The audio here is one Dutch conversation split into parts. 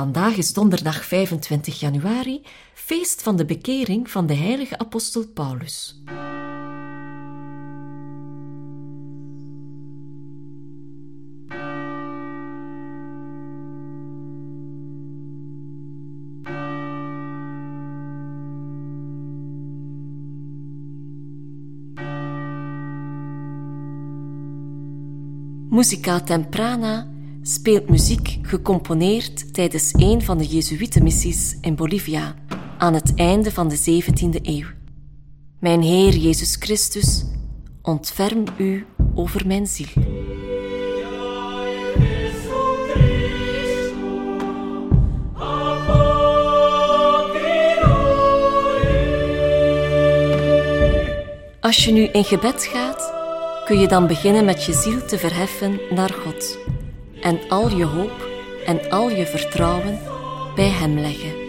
Vandaag is donderdag 25 januari, feest van de bekering van de heilige apostel Paulus. Musica Temprana speelt muziek gecomponeerd tijdens een van de Jezuïetenmissies in Bolivia aan het einde van de 17e eeuw. Mijn Heer Jezus Christus, ontferm u over mijn ziel. Als je nu in gebed gaat, kun je dan beginnen met je ziel te verheffen naar God en al je hoop en al je vertrouwen bij Hem leggen.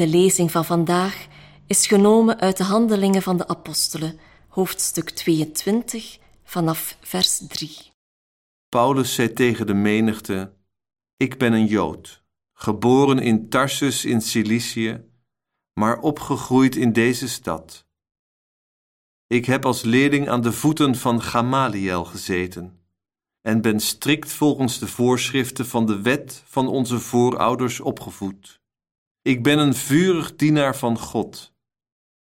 De lezing van vandaag is genomen uit de Handelingen van de Apostelen, hoofdstuk 22, vanaf vers 3. Paulus zei tegen de menigte: Ik ben een Jood, geboren in Tarsus in Cilicië, maar opgegroeid in deze stad. Ik heb als leerling aan de voeten van Gamaliel gezeten en ben strikt volgens de voorschriften van de wet van onze voorouders opgevoed. Ik ben een vurig dienaar van God.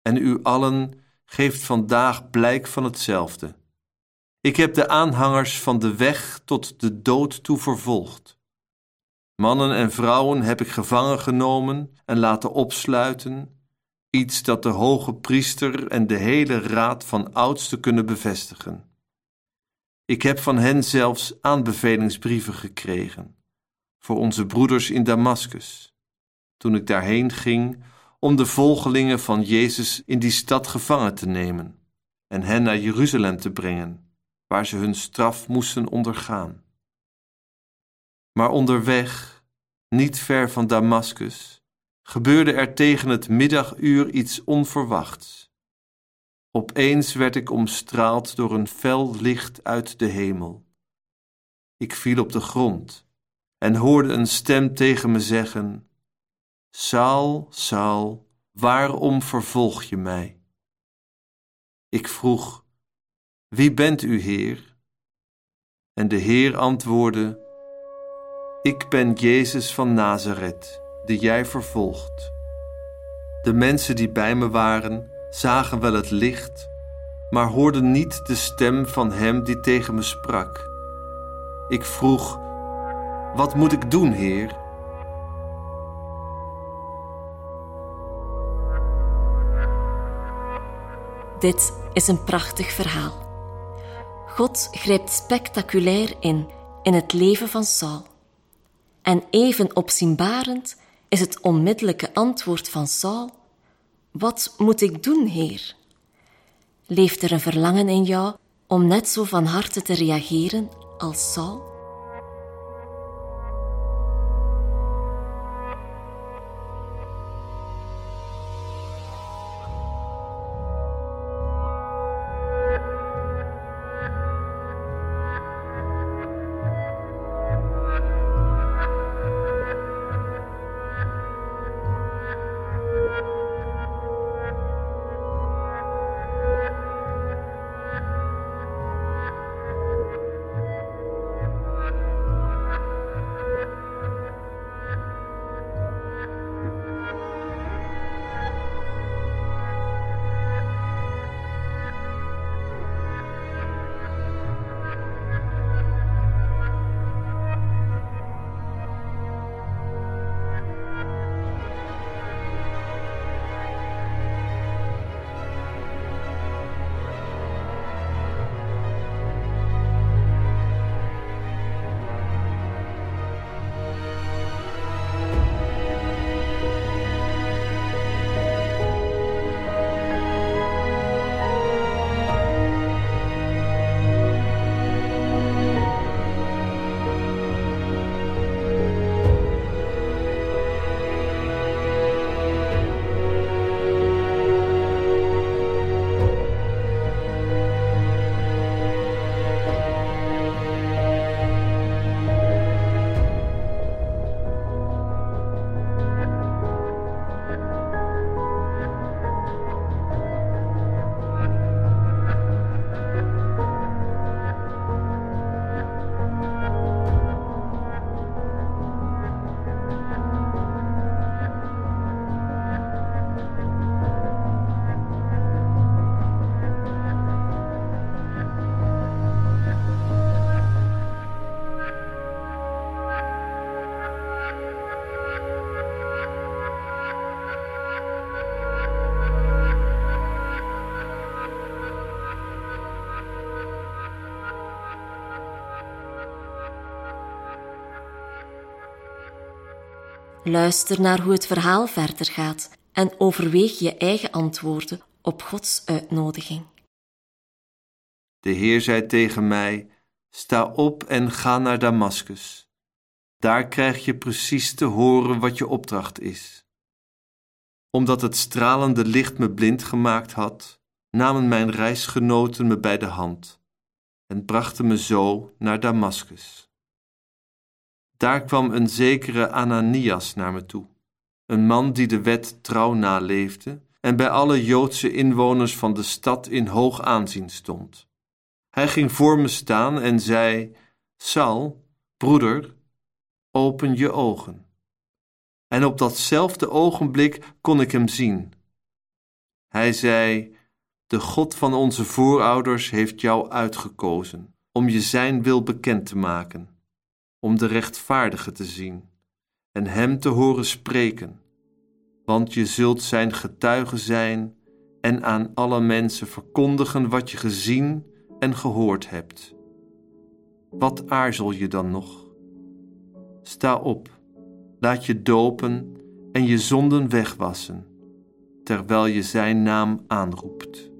En u allen geeft vandaag blijk van hetzelfde. Ik heb de aanhangers van de weg tot de dood toe vervolgd. Mannen en vrouwen heb ik gevangen genomen en laten opsluiten, iets dat de hoge priester en de hele raad van oudsten kunnen bevestigen. Ik heb van hen zelfs aanbevelingsbrieven gekregen voor onze broeders in Damaskus toen ik daarheen ging om de volgelingen van Jezus in die stad gevangen te nemen en hen naar Jeruzalem te brengen, waar ze hun straf moesten ondergaan. Maar onderweg, niet ver van Damaskus, gebeurde er tegen het middaguur iets onverwachts. Opeens werd ik omstraald door een fel licht uit de hemel. Ik viel op de grond en hoorde een stem tegen me zeggen: Saul, Saul, waarom vervolg je mij? Ik vroeg, wie bent u, Heer? En de Heer antwoordde, ik ben Jezus van Nazareth, die jij vervolgt. De mensen die bij me waren, zagen wel het licht, maar hoorden niet de stem van hem die tegen me sprak. Ik vroeg, wat moet ik doen, Heer? Dit is een prachtig verhaal. God grijpt spectaculair in in het leven van Saul. En even opzienbarend is het onmiddellijke antwoord van Saul: Wat moet ik doen, Heer? Leeft er een verlangen in jou om net zo van harte te reageren als Saul? Luister naar hoe het verhaal verder gaat en overweeg je eigen antwoorden op Gods uitnodiging. De Heer zei tegen mij: Sta op en ga naar Damaskus. Daar krijg je precies te horen wat je opdracht is. Omdat het stralende licht me blind gemaakt had, namen mijn reisgenoten me bij de hand en brachten me zo naar Damaskus. Daar kwam een zekere Ananias naar me toe, een man die de wet trouw naleefde en bij alle Joodse inwoners van de stad in hoog aanzien stond. Hij ging voor me staan en zei: Saul, broeder, open je ogen. En op datzelfde ogenblik kon ik hem zien. Hij zei: De God van onze voorouders heeft jou uitgekozen om je zijn wil bekend te maken om de rechtvaardige te zien en hem te horen spreken, want je zult zijn getuige zijn en aan alle mensen verkondigen wat je gezien en gehoord hebt. Wat aarzel je dan nog? Sta op, laat je dopen en je zonden wegwassen, terwijl je zijn naam aanroept.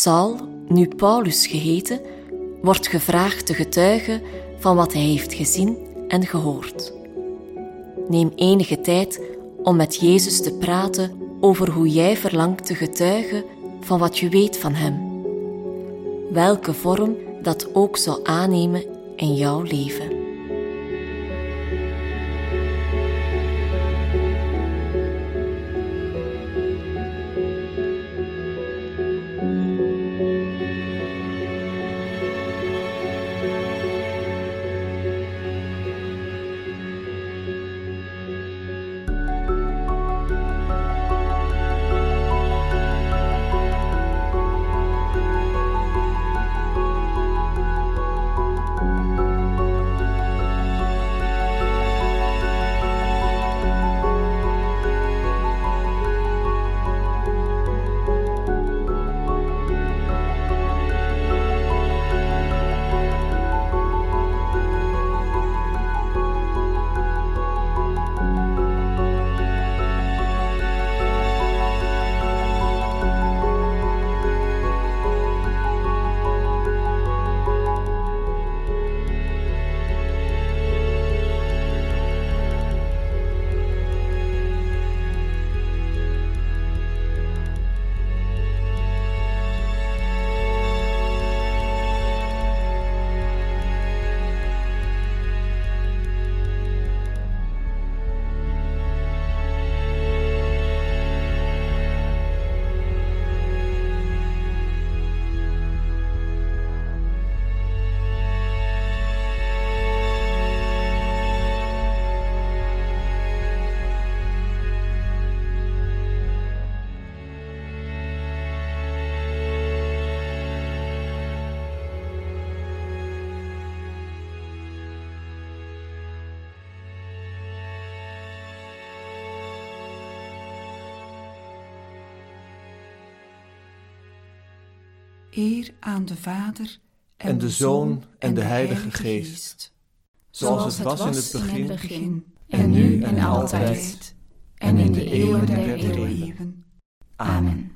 Saul, nu Paulus geheten, wordt gevraagd te getuigen van wat hij heeft gezien en gehoord. Neem enige tijd om met Jezus te praten over hoe jij verlangt te getuigen van wat je weet van Hem. Welke vorm dat ook zal aannemen in jouw leven. Eer aan de Vader en de Zoon en de Heilige Geest. Zoals het was in het begin, en nu en altijd, en in de eeuwen der eeuwen. Amen.